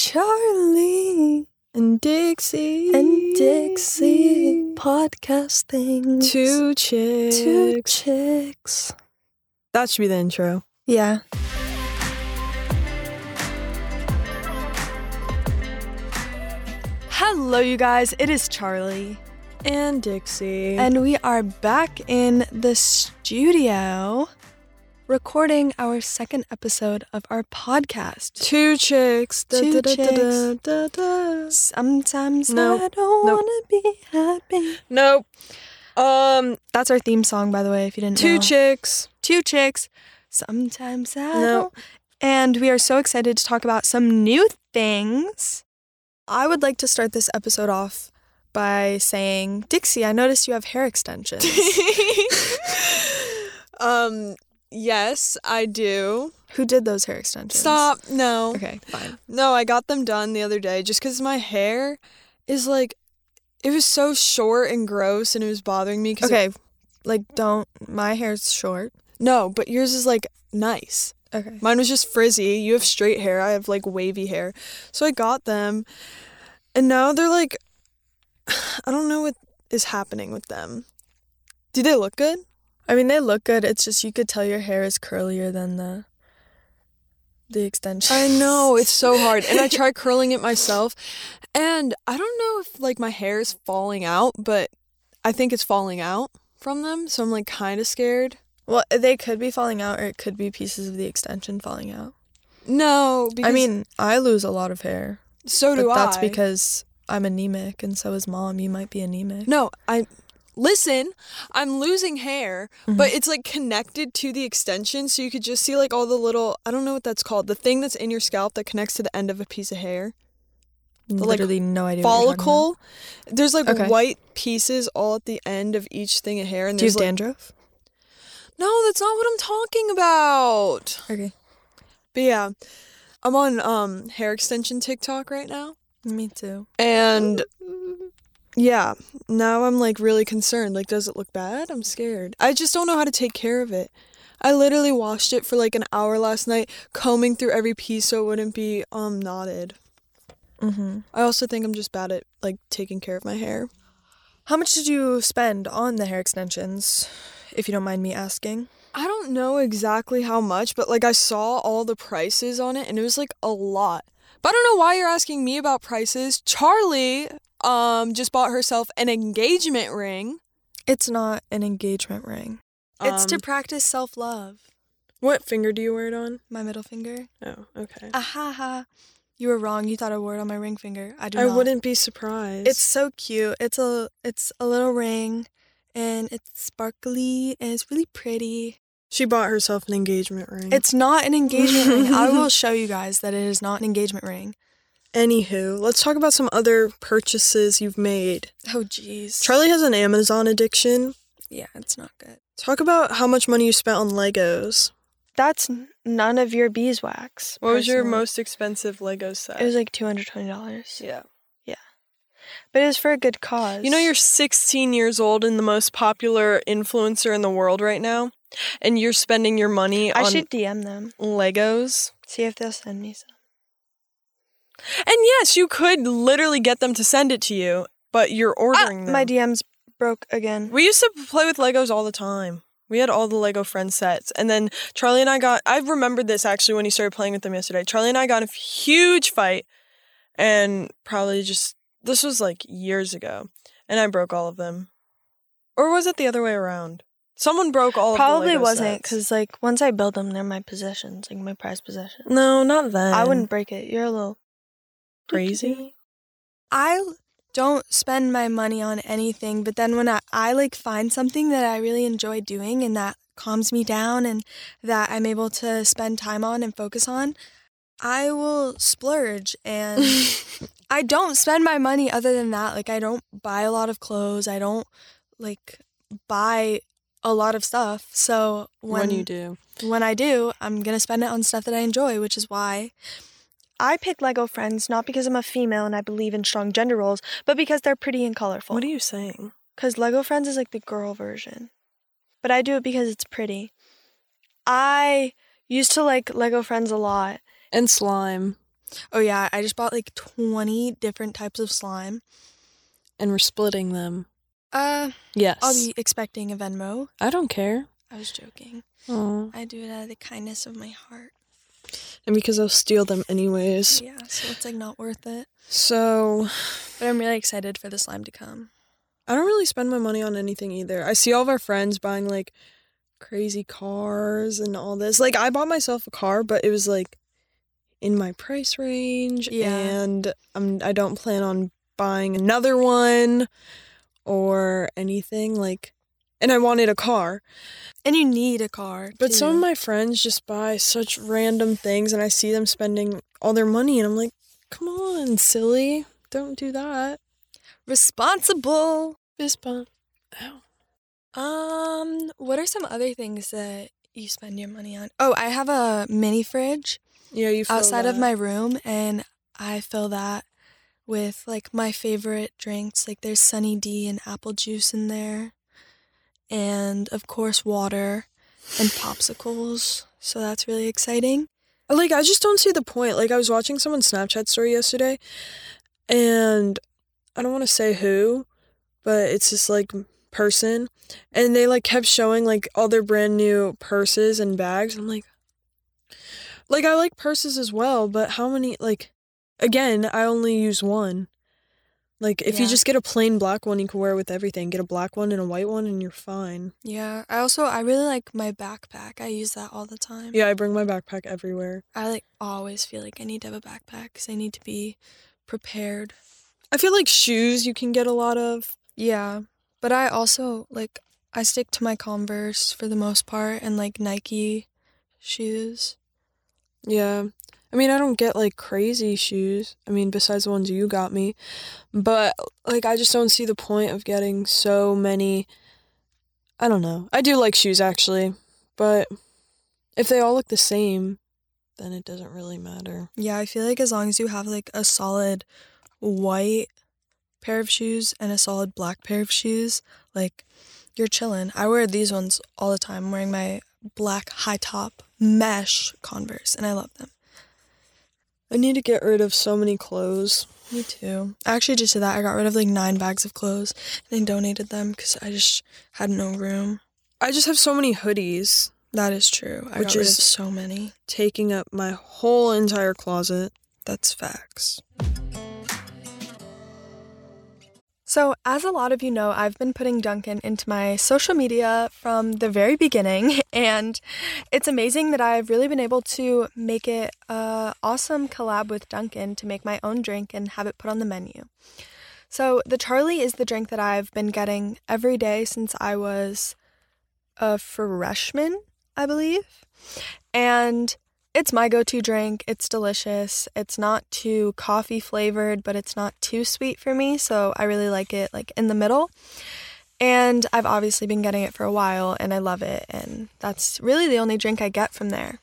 Charli and Dixie and Dixie podcasting. Two chicks. Two chicks. That should be the intro. Yeah. Hello, you guys. It is Charli. And Dixie. And we are back in the studio recording our second episode of our podcast. two chicks. Two da, da, da, chicks. Sometimes Nope. I don't Nope. want to be happy. Nope. Um, That's our theme song, by the way, if you didn't two know. chicks. Two chicks. Sometimes I No. don't. And we are so excited to talk about some new things. I would like to start this episode off by saying, Dixie, I noticed you have hair extensions. um, yes, I do. Who did those hair extensions? Stop. No. Okay, fine. No, I got them done the other day just because my hair is like, it was so short and gross and it was bothering me. 'cause it- Okay, like don't. My hair's short. no, but yours is like nice. Okay. Mine was just frizzy. You have straight hair. I have like wavy hair. So I got them. And now they're like I don't know what is happening with them. Do they look good? I mean, they look good. It's just you could tell your hair is curlier than the the extension. I know, it's so hard. And I try curling it myself. And I don't know if like my hair is falling out, but I think it's falling out from them. So I'm like kind of scared. Well, they could be falling out, or it could be pieces of the extension falling out. No, because I mean, I lose a lot of hair, so do I but that's I. because I'm anemic, and so is mom. You might be anemic. No, I listen. I'm losing hair, Mm-hmm. but it's like connected to the extension, so you could just see like all the little. I don't know what that's called. The thing that's in your scalp that connects to the end of a piece of hair, like, literally no idea. what you're talking follicle. There's like Okay. white pieces all at the end of each thing of hair, and. Do you have like, dandruff? no, that's not what I'm talking about. Okay, But yeah, I'm on um hair extension TikTok right now, me too. and yeah, now I'm like really concerned. Like, does it look bad? I'm scared. I just don't know how to take care of it. I literally washed it for like an hour last night, combing through every piece so it wouldn't be um knotted. Mm-hmm. I also think I'm just bad at like taking care of my hair. How much did you spend on the hair extensions, if you don't mind me asking? I don't know exactly how much, but like I saw all the prices on it and it was like a lot. But I don't know why you're asking me about prices. Charli um just bought herself an engagement ring. It's not an engagement ring. it's to Um, practice self love. What finger do you wear it on? My middle finger. Oh, okay. Aha ha. You were wrong. You thought I wore it on my ring finger. I do I not. wouldn't be surprised. It's so cute. It's a it's a little ring and it's sparkly and it's really pretty. she bought herself an engagement ring. It's not an engagement ring. I will show you guys that it is not an engagement ring. Anywho, let's talk about some other purchases you've made. Oh jeez. Charli has an Amazon addiction. Yeah, it's not good. Talk about how much money you spent on Legos. That's none of your beeswax. What was your personally. most expensive Lego set? It was like two hundred twenty dollars. Yeah. Yeah. But it was for a good cause. You know, you're 16 years old and the most popular influencer in the world right now, and you're spending your money I on should DM them. Legos. See if they'll send me some. And yes, you could literally get them to send it to you, but you're ordering them. Ah, My DMs broke again. we used to play with Legos all the time. We had all the Lego friend sets. And then Charli and I got, I remembered this actually when he started playing with them yesterday. Charli and I got a huge fight, and probably just, this was like years ago, and I broke all of them. Or was it the other way around? Someone broke all of the Probably wasn't because like once I build them, they're my possessions, like my prized possessions. No, not then. I wouldn't break it. You're a little Crazy. I don't spend my money on anything, but then when I, I like find something that I really enjoy doing and that calms me down and that I'm able to spend time on and focus on, I will splurge and I don't spend my money other than that. Like I don't buy a lot of clothes. I don't like buy a lot of stuff. So when, when you do. when I do, I'm gonna spend it on stuff that I enjoy, which is why I pick Lego friends not because I'm a female and I believe in strong gender roles, but because they're pretty and colorful. What are you saying? Because Lego friends is like the girl version, but I do it because it's pretty. I used to like Lego friends a lot. And slime. Oh yeah, I just bought like 20 different types of slime. And we're splitting them. Uh, Yes. I'll be expecting a Venmo. I don't care. I was joking. Aw. I do it out of the kindness of my heart. And because I'll steal them anyways. Yeah, so it's like not worth it. So But I'm really excited for the slime to come. I don't really spend my money on anything either. I see all of our friends buying like crazy cars and all this. Like I bought myself a car, but it was like in my price range Yeah. and I'm I don't plan on buying another one or anything like and I wanted a car. And you need a car. But some of my friends just buy such random things and I see them spending all their money and I'm like, "Come on, silly. Don't do that." responsible. Bump. Ow. Um, what are some other things that you spend your money on? Oh, I have a mini fridge Yeah, you outside of my room and I fill that with like my favorite drinks. Like there's Sunny D and apple juice in there. And of course water and popsicles. So that's really exciting. Like I just don't see the point. Like I was watching someone's Snapchat story yesterday and I don't want to say who, but it's this like person and they like kept showing like all their brand new purses and bags. I'm like like I like purses as well, but how many like again, I only use one. Like if you just get a plain black one, you can wear it with everything. Get a black one and a white one and you're fine. Yeah. I also I really like my backpack. I use that all the time. Yeah, I bring my backpack everywhere. I like always feel like I need to have a backpack because I need to be prepared. I feel like shoes you can get a lot of. Yeah, but I also like I stick to my Converse for the most part and like Nike shoes. Yeah. I mean, I don't get like crazy shoes. I mean, besides the ones you got me. But like I just don't see the point of getting so many I don't know. I do like shoes actually, but if they all look the same, then it doesn't really matter. Yeah, I feel like as long as you have like a solid white pair of shoes and a solid black pair of shoes, like you're chilling. I wear these ones all the time. I'm wearing my black high top mesh Converse and I love them. I need to get rid of so many clothes. Me too. I actually just did that. I got rid of like nine bags of clothes and I donated them because I just had no room. I just have so many hoodies That is true. I Which got rid of is- so many. taking up my whole entire closet. That's facts. So, as a lot of you know, I've been putting Dunkin' into my social media from the very beginning, and it's amazing that I've really been able to make it a awesome collab with Dunkin' to make my own drink and have it put on the menu. So, the Charli is the drink that I've been getting every day since I was a freshman, I believe. And it's my go to drink. It's delicious. It's not too coffee flavored, but it's not too sweet for me. So I really like it like in the middle. And I've obviously been getting it for a while and I love it. And that's really the only drink I get from there.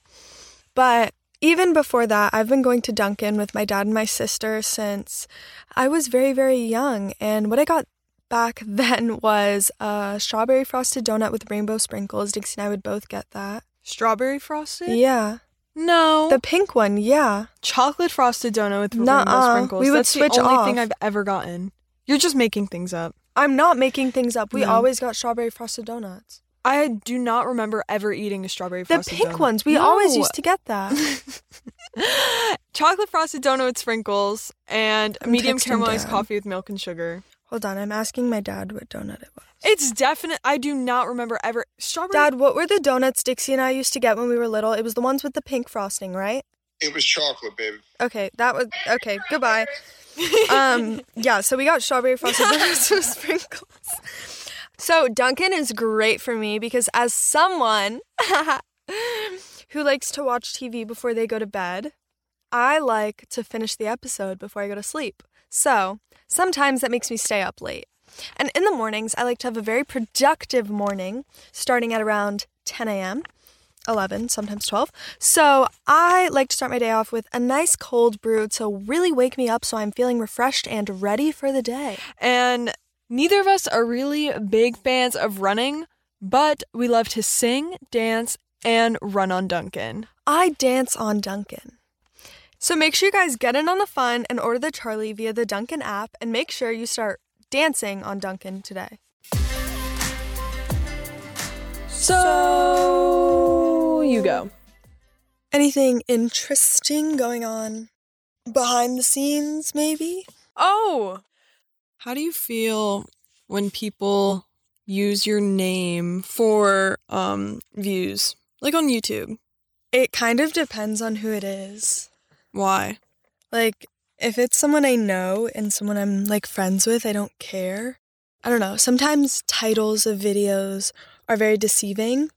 But even before that, I've been going to Dunkin' with my dad and my sister since I was very, very young. And what I got back then was a strawberry frosted donut with rainbow sprinkles. Dixie and I would both get that. Strawberry frosted? Yeah. No. The pink one, yeah. chocolate frosted donut with Nuh-uh. rainbow sprinkles. We would That's switch the only off. thing I've ever gotten. You're just making things up. I'm not making things up. We No. always got strawberry frosted donuts. I do not remember ever eating a strawberry frosted donut. The frosted pink donut. ones, we No. always used to get that. chocolate frosted donut with sprinkles and medium texting caramelized coffee with milk and sugar. Hold on, I'm asking my dad what donut it was. It's definite. I do not remember ever strawberry. Dad, what were the donuts Dixie and I used to get when we were little? It was the ones with the pink frosting, right? It was chocolate, baby. Okay, that was okay. Goodbye. Um, yeah, so we got strawberry frosted donuts with sprinkles. So Dunkin' is great for me because as someone who likes to watch TV before they go to bed, I like to finish the episode before I go to sleep. So sometimes that makes me stay up late. And in the mornings, I like to have a very productive morning, starting at around 10 a.m. 11, sometimes 12. So I like to start my day off with a nice cold brew to really wake me up so I'm feeling refreshed and ready for the day. and neither of us are really big fans of running, but we love to sing, dance, and run on Dunkin'. I dance on Dunkin'. So make sure you guys get in on the fun and order the Charli via the Dunkin' app and make sure you start dancing on Dunkin' today. So you go. Anything interesting going on behind the scenes, maybe? Oh, how do you feel when people use your name for um views, like on YouTube? It kind of depends on who it is. Why? Like, if it's someone I know and someone I'm like friends with, I don't care. I don't know. Sometimes titles of videos are very deceiving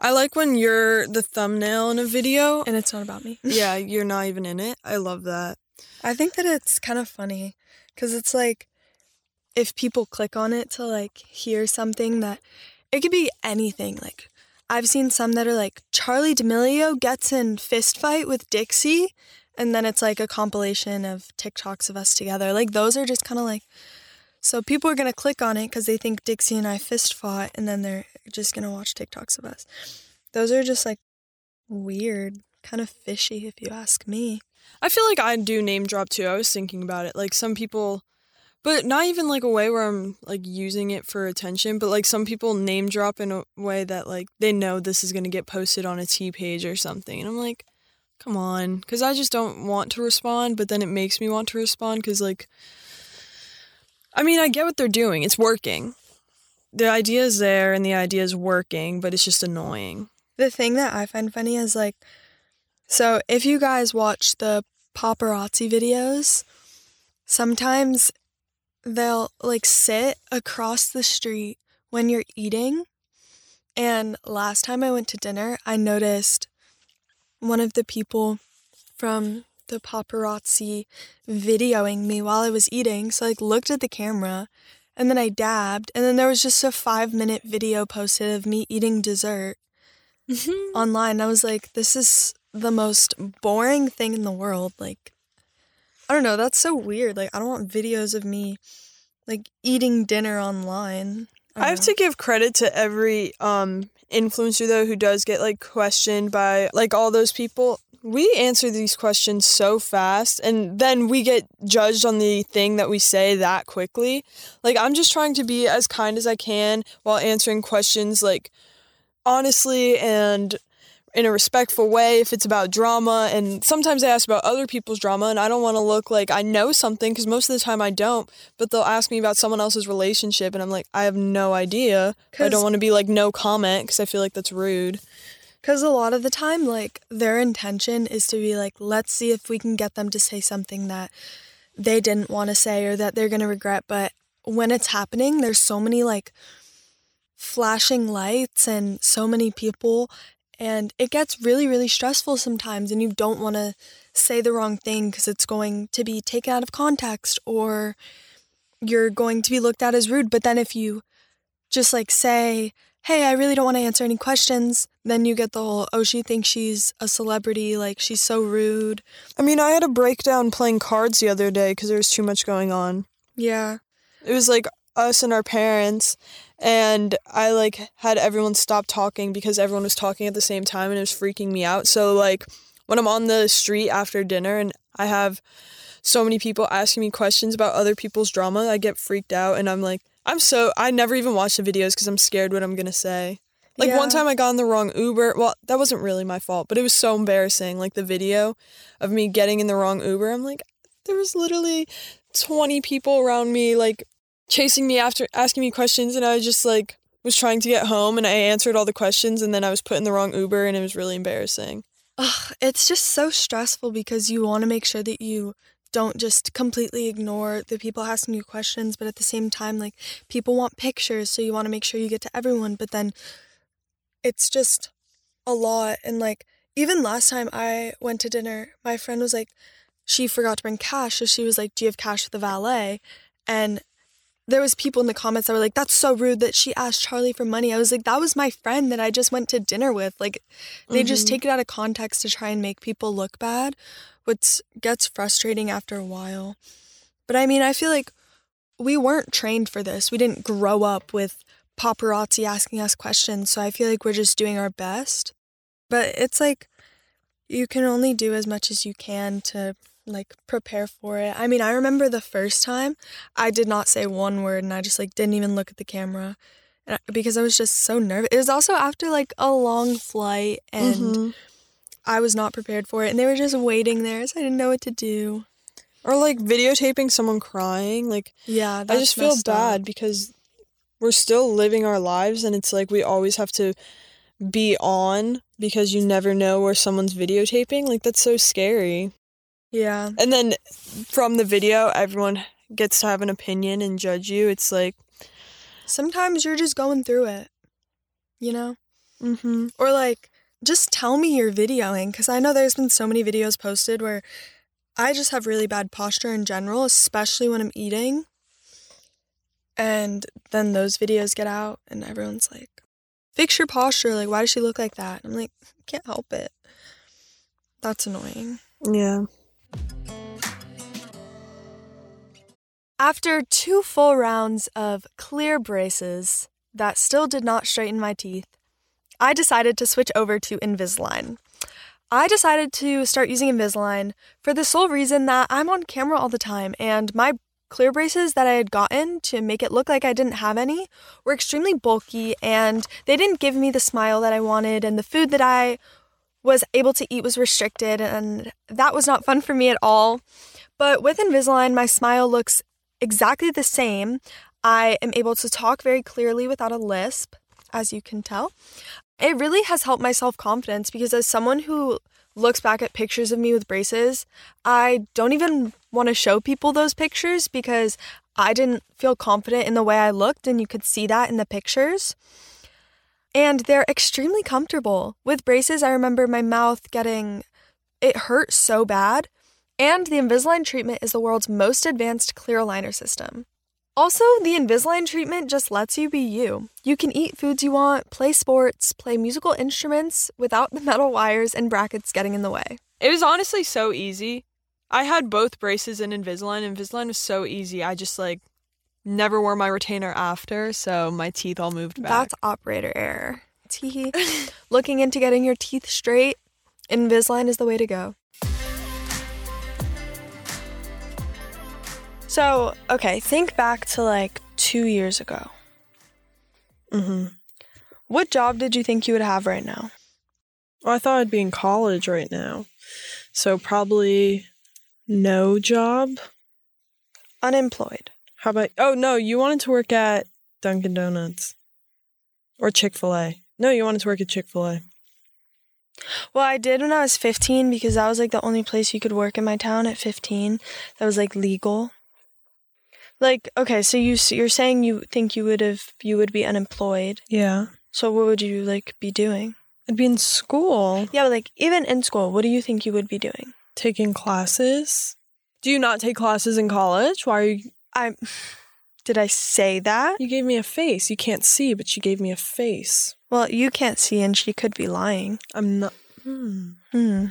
I like when you're the thumbnail in a video. and it's not about me. yeah, you're not even in it. I love that. I think that it's kind of funny because it's like if people click on it to like hear something that it could be anything. Like I've seen some that are like Charli D'Amelio gets in fist fight with Dixie, and then it's like a compilation of TikToks of us together. Like those are just kind of like so people are gonna click on it because they think Dixie and I fist fought, and then they're just gonna watch TikToks of us. Those are just like weird, kind of fishy, if you ask me. I feel like I do name drop too. I was thinking about it. Like some people, but not even like a way where I'm like using it for attention, but like some people name drop in a way that like they know this is going to get posted on a T page or something. And I'm like, come on. Because I just don't want to respond, but then it makes me want to respond because like, I mean, I get what they're doing, it's working. The idea is there and the idea is working, but it's just annoying. The thing that I find funny is like, so if you guys watch the paparazzi videos, sometimes they'll like sit across the street when you're eating. And last time I went to dinner, I noticed one of the people from the paparazzi videoing me while I was eating. So I like looked at the camera and then I dabbed and then there was just a 5 minute video posted of me eating dessert mm-hmm. online. I was like, this is the most boring thing in the world. Like, I don't know. That's so weird. Like, I don't want videos of me like eating dinner online. I have to give credit to every um influencer though who does get like questioned by like all those people. We answer these questions so fast and then we get judged on the thing that we say that quickly. Like I'm just trying to be as kind as I can while answering questions like honestly and in a respectful way if it's about drama and sometimes they ask about other people's drama and I don't want to look like I know something cuz most of the time I don't but they'll ask me about someone else's relationship and I'm like I have no idea I don't want to be like no comment cuz I feel like that's rude Because a lot of the time, like, their intention is to be like, let's see if we can get them to say something that they didn't want to say or that they're going to regret. But when it's happening, there's so many, like, flashing lights and so many people. And it gets really, really stressful sometimes. And you don't want to say the wrong thing because it's going to be taken out of context or you're going to be looked at as rude. But then if you just like say, hey, I really don't want to answer any questions, then you get the whole, oh, she thinks she's a celebrity, like she's so rude. I mean I had a breakdown playing cards the other day cuz there was too much going on Yeah. it was like us and our parents and i like had everyone stop talking because everyone was talking at the same time and it was freaking me out. So like when i'm on the street after dinner and i have so many people asking me questions about other people's drama i get freaked out and i'm like i'm so i never even watch the videos because i'm scared what i'm gonna say. Like one time i got in the wrong uber well that wasn't really my fault but it was so embarrassing like the video of me getting in the wrong uber. I'm like there was literally 20 people around me like chasing me after asking me questions and I was just like was trying to get home and I answered all the questions and then I was put in the wrong Uber and it was really embarrassing. Ugh, it's just so stressful because you want to make sure that you don't just completely ignore the people asking you questions, but at the same time, like people want pictures, so you want to make sure you get to everyone, but then it's just a lot. And like, even last time I went to dinner, my friend was like, she forgot to bring cash. So she was like, Do you have cash for the valet? And there was people in the comments that were like, That's so rude that she asked Charli for money. I was like, That was my friend that I just went to dinner with. Like, they just Mhm. take it out of context to try and make people look bad, which gets frustrating after a while. But I mean, I feel like we weren't trained for this. We didn't grow up with paparazzi asking us questions. So I feel like we're just doing our best. But it's like, you can only do as much as you can to like prepare for it. I mean, I remember the first time I did not say one word and I just like didn't even look at the camera and I- because I was just so nervous. It was also after like a long flight and Mhm. I was not prepared for it and they were just waiting there so I didn't know what to do. Or like videotaping someone crying. Like Yeah, I just feel messed up. bad because we're still living our lives and it's like we always have to be on because you never know where someone's videotaping. Like that's so scary. Yeah. And then from the video, everyone gets to have an opinion and judge you. It's like, Sometimes you're just going through it. You know? mm-hmm. Or like, just tell me you're videoing because I know there's been so many videos posted where I just have really bad posture in general, especially when I'm eating. And then those videos get out and everyone's like, fix your posture. Like, why does she look like that? I'm like, can't help it. That's annoying. yeah. After two full rounds of clear braces that still did not straighten my teeth, I decided to switch over to Invisalign. I decided to start using Invisalign for the sole reason that I'm on camera all the time and my clear braces that I had gotten to make it look like I didn't have any were extremely bulky and they didn't give me the smile that I wanted and the food that I was able to eat was restricted and that was not fun for me at all. But with Invisalign, my smile looks exactly the same. I am able to talk very clearly without a lisp, as you can tell. It really has helped my self confidence because, as someone who looks back at pictures of me with braces, I don't even want to show people those pictures because I didn't feel confident in the way I looked, and you could see that in the pictures. And they're extremely comfortable. With braces, I remember my mouth getting it hurt so bad. And the Invisalign treatment is the world's most advanced clear aligner system. Also, the Invisalign treatment just lets you be you. You can eat foods you want, play sports, play musical instruments without the metal wires and brackets getting in the way. It was honestly so easy. I had both braces and Invisalign. Invisalign was so easy. I just like never wore my retainer after, so my teeth all moved back. That's operator error. Tee. Looking into getting your teeth straight, Invisalign is the way to go. So, okay, think back to like two years ago. mm-hmm. What job did you think you would have right now? Well, I thought I'd be in college right now. So probably no job. Unemployed. How about Oh no, you wanted to work at Dunkin' Donuts. Or Chick-fil-A. No, you wanted to work at Chick-fil-A. Well, I did when I was 15 because that was like the only place you could work in my town at 15 that was like legal. Like, okay, so you you're saying you think you would have you would be unemployed. Yeah. So what would you like be doing? I'd be in school Yeah, but like even in school, what do you think you would be doing? taking classes. Do you not take classes in college? Why are you I Did I say that? You gave me a face. You can't see, but you gave me a face. Well, you can't see and she could be lying. I'm not hmm, Hmm.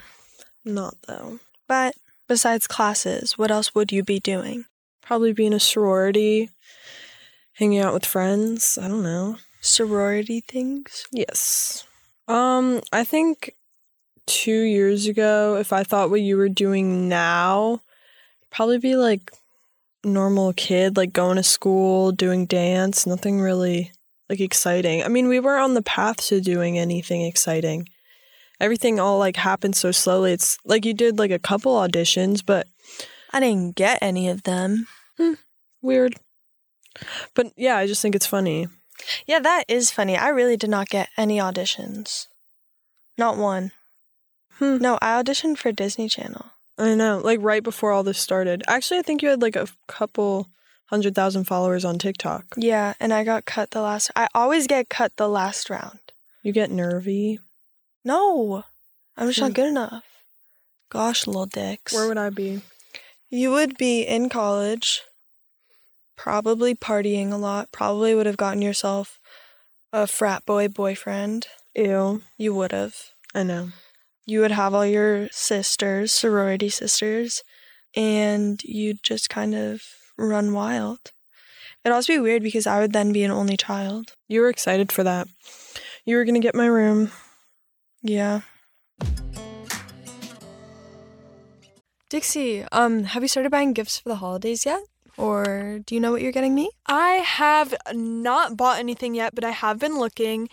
not though. But besides classes, what else would you be doing? Probably be in a sorority, hanging out with friends. I don't know. Sorority things? Yes. Um, I think two years ago, if I thought what you were doing now, probably be like normal kid, like going to school, doing dance, nothing really like exciting. I mean, we weren't on the path to doing anything exciting. Everything all like happened so slowly. It's like you did like a couple auditions, but I didn't get any of them. weird. But yeah, I just think it's funny. Yeah, that is funny. I really did not get any auditions. Not one. Hmm. No, I auditioned for Disney Channel. I know, like right before all this started. Actually, I think you had like a couple hundred thousand followers on TikTok. Yeah, and I got cut the last I always get cut the last round. You get nervy. No. I'm just not good enough. Gosh, little dicks. Where would I be? you would be in college, probably partying a lot, probably would have gotten yourself a frat boy boyfriend. Ew. You would have. I know. You would have all your sisters, sorority sisters, and you'd just kind of run wild. It'd also be weird because I would then be an only child. You were excited for that. You were gonna get my room. Yeah. Dixie, um, have you started buying gifts for the holidays yet? Or do you know what you're getting me? I have not bought anything yet, but I have been looking.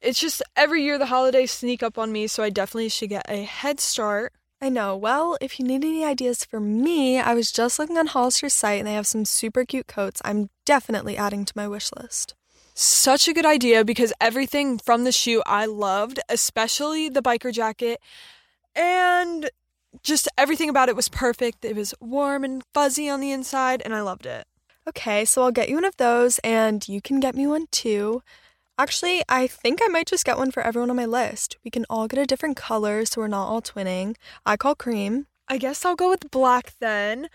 It's just every year the holidays sneak up on me, so I definitely should get a head start. I know. Well, if you need any ideas for me, I was just looking on Hollister's site and they have some super cute coats I'm definitely adding to my wish list. Such a good idea because everything from the shoe I loved, especially the biker jacket. And just everything about it was perfect. It was warm and fuzzy on the inside, and I loved it. Okay, so I'll get you one of those, and you can get me one too. Actually, I think I might just get one for everyone on my list. We can all get a different color so we're not all twinning. I call cream. I guess I'll go with black then.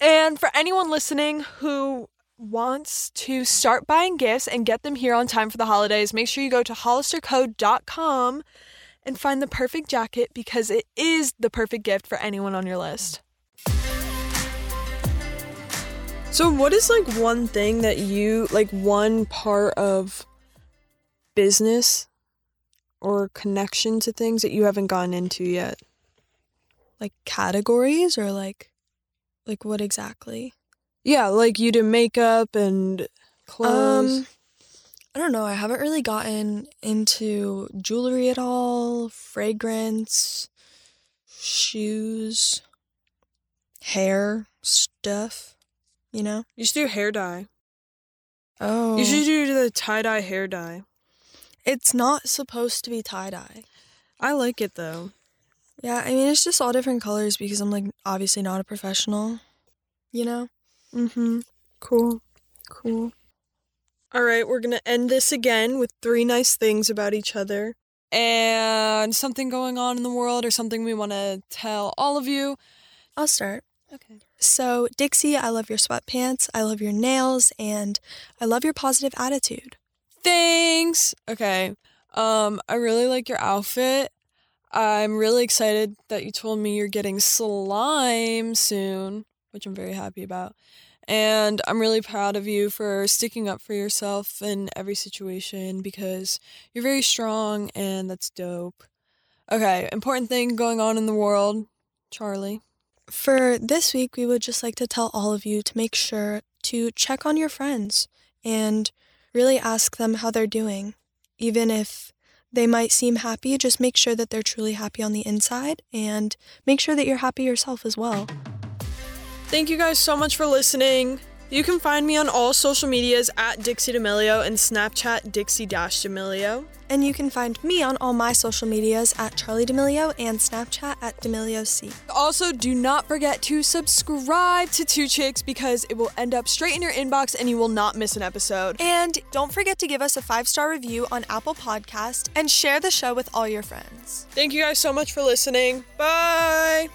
And for anyone listening who wants to start buying gifts and get them here on time for the holidays, make sure you go to hollistercode.com and find the perfect jacket because it is the perfect gift for anyone on your list. So, what is like one thing that you like one part of business or connection to things that you haven't gotten into yet? Like categories or like like what exactly? Yeah, like you do makeup and clothes. Um I don't know. I haven't really gotten into jewelry at all, fragrance, shoes, hair stuff, you know? you should do hair dye. Oh. You should do the tie dye hair dye. It's not supposed to be tie dye. I like it though. Yeah, I mean, it's just all different colors because I'm like obviously not a professional, you know? Mm-hmm. Cool. Cool. All right, we're going to end this again with three nice things about each other and something going on in the world or something we want to tell all of you. I'll start. Okay. So, Dixie, I love your sweatpants, I love your nails, and I love your positive attitude. Thanks. Okay. Um I really like your outfit. I'm really excited that you told me you're getting slime soon, which I'm very happy about. And I'm really proud of you for sticking up for yourself in every situation because you're very strong and that's dope. Okay, important thing going on in the world. Charli. For this week, we would just like to tell all of you to make sure to check on your friends and really ask them how they're doing. Even if they might seem happy, just make sure that they're truly happy on the inside and make sure that you're happy yourself as well. Thank you guys so much for listening. You can find me on all social medias at Dixie D'Amelio and Snapchat Dixie D'Amelio. And you can find me on all my social medias at Charli D'Amelio and Snapchat at D'Amelio C. Also, do not forget to subscribe to Two Chicks because it will end up straight in your inbox and you will not miss an episode. And don't forget to give us a five star review on Apple Podcast and share the show with all your friends. Thank you guys so much for listening. Bye.